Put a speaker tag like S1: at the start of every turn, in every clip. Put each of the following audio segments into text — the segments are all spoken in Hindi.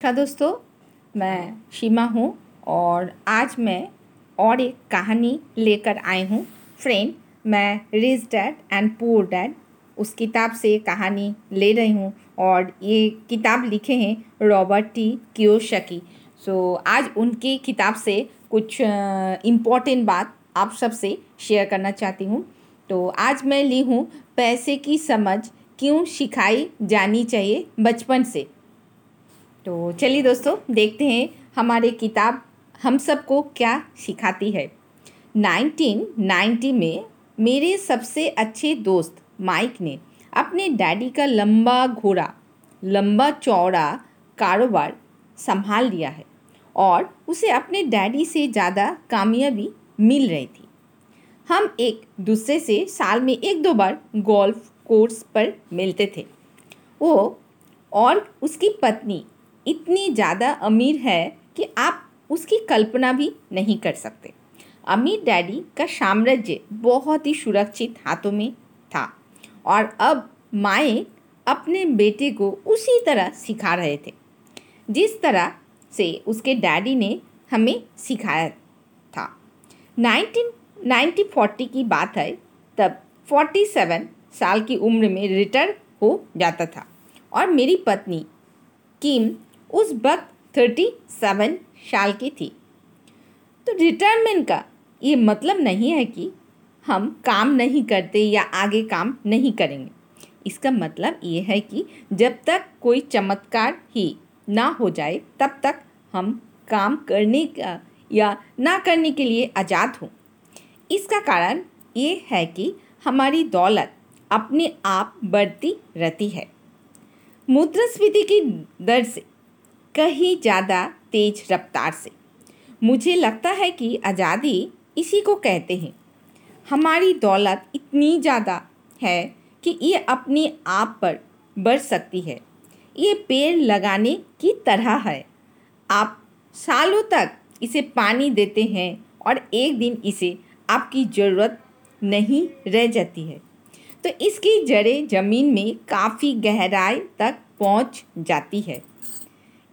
S1: नमस्कार दोस्तों, मैं सीमा हूँ और आज मैं और एक कहानी लेकर आई हूँ। फ्रेंड मैं Rich Dad and Poor Dad उस किताब से कहानी ले रही हूँ और ये किताब लिखे हैं रॉबर्ट टी कियोशकी सो आज उनकी किताब से कुछ इम्पोर्टेंट बात आप सबसे शेयर करना चाहती हूँ। तो आज मैं ली हूँ, पैसे की समझ क्यों सिखाई जानी चाहिए बचपन से? तो चलिए दोस्तों, देखते हैं हमारे किताब हम सबको क्या सिखाती है। 1990 में मेरे सबसे अच्छे दोस्त माइक ने अपने डैडी का लंबा घोड़ा, लंबा चौड़ा कारोबार संभाल लिया है और उसे अपने डैडी से ज़्यादा कामयाबी मिल रही थी। हम एक दूसरे से साल में एक दो बार गोल्फ कोर्स पर मिलते थे। वो और उसकी पत्नी इतनी ज़्यादा अमीर है कि आप उसकी कल्पना भी नहीं कर सकते। अमीर डैडी का साम्राज्य बहुत ही सुरक्षित हाथों में था और अब माए अपने बेटे को उसी तरह सिखा रहे थे। जिस तरह से उसके डैडी ने हमें सिखाया था। नाइनटीन, नाइन्टी फोर्टी की बात है, तब फोर्टी सेवन साल की उम्र में रिटायर हो जाता था। और मेरी पत्नी किम उस वक्त थर्टी सेवन साल की थी। तो रिटायरमेंट का ये मतलब नहीं है कि हम काम नहीं करते या आगे काम नहीं करेंगे। इसका मतलब ये है कि जब तक कोई चमत्कार ही ना हो जाए, तब तक हम काम करने का या ना करने के लिए आज़ाद हों। इसका कारण ये है कि हमारी दौलत अपने आप बढ़ती रहती है। मुद्रास्फीति की दर से कहीं ज़्यादा तेज रफ्तार से। मुझे लगता है कि आज़ादी इसी को कहते हैं। हमारी दौलत इतनी ज़्यादा है कि ये अपने आप पर बढ़ सकती है। ये पेड़ लगाने की तरह है। आप सालों तक इसे पानी देते हैं और एक दिन इसे आपकी ज़रूरत नहीं रह जाती है। तो इसकी जड़ें ज़मीन में काफ़ी गहराई तक पहुँच जाती है।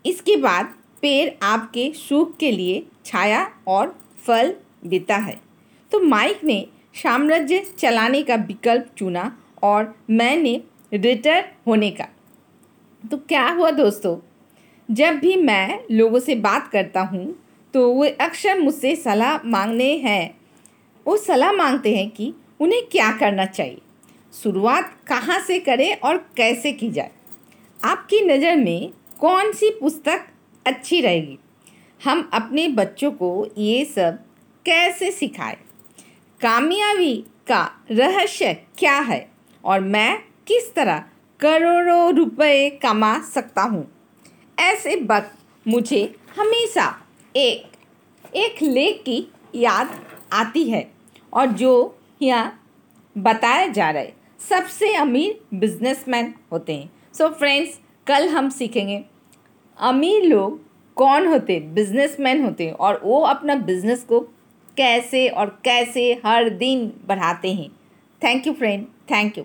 S1: इसके बाद पेड़ आपके सुख के लिए छाया और फल देता है। तो माइक ने साम्राज्य चलाने का विकल्प चुना और मैंने रिटायर होने का। तो क्या हुआ दोस्तों? जब भी मैं लोगों से बात करता हूँ तो वे अक्सर मुझसे सलाह मांगने हैं। वो सलाह मांगते हैं कि उन्हें क्या करना चाहिए? शुरुआत कहाँ से करें और कैसे की जाए? आपकी नज़र में कौन सी पुस्तक अच्छी रहेगी? हम अपने बच्चों को ये सब कैसे सिखाएँ? कामयाबी का रहस्य क्या है? और मैं किस तरह करोड़ों रुपए कमा सकता हूँ? ऐसे वक्त मुझे हमेशा एक एक लेख की याद आती है और जो यहाँ बताया जा रहा है सबसे अमीर बिजनेसमैन होते हैं। सो so फ्रेंड्स कल हम सीखेंगे, अमीर लोग कौन होते? बिजनेसमैन होते और वो अपना बिज़नेस को कैसे और कैसे हर दिन बढ़ाते हैं। Thank you friend, thank you.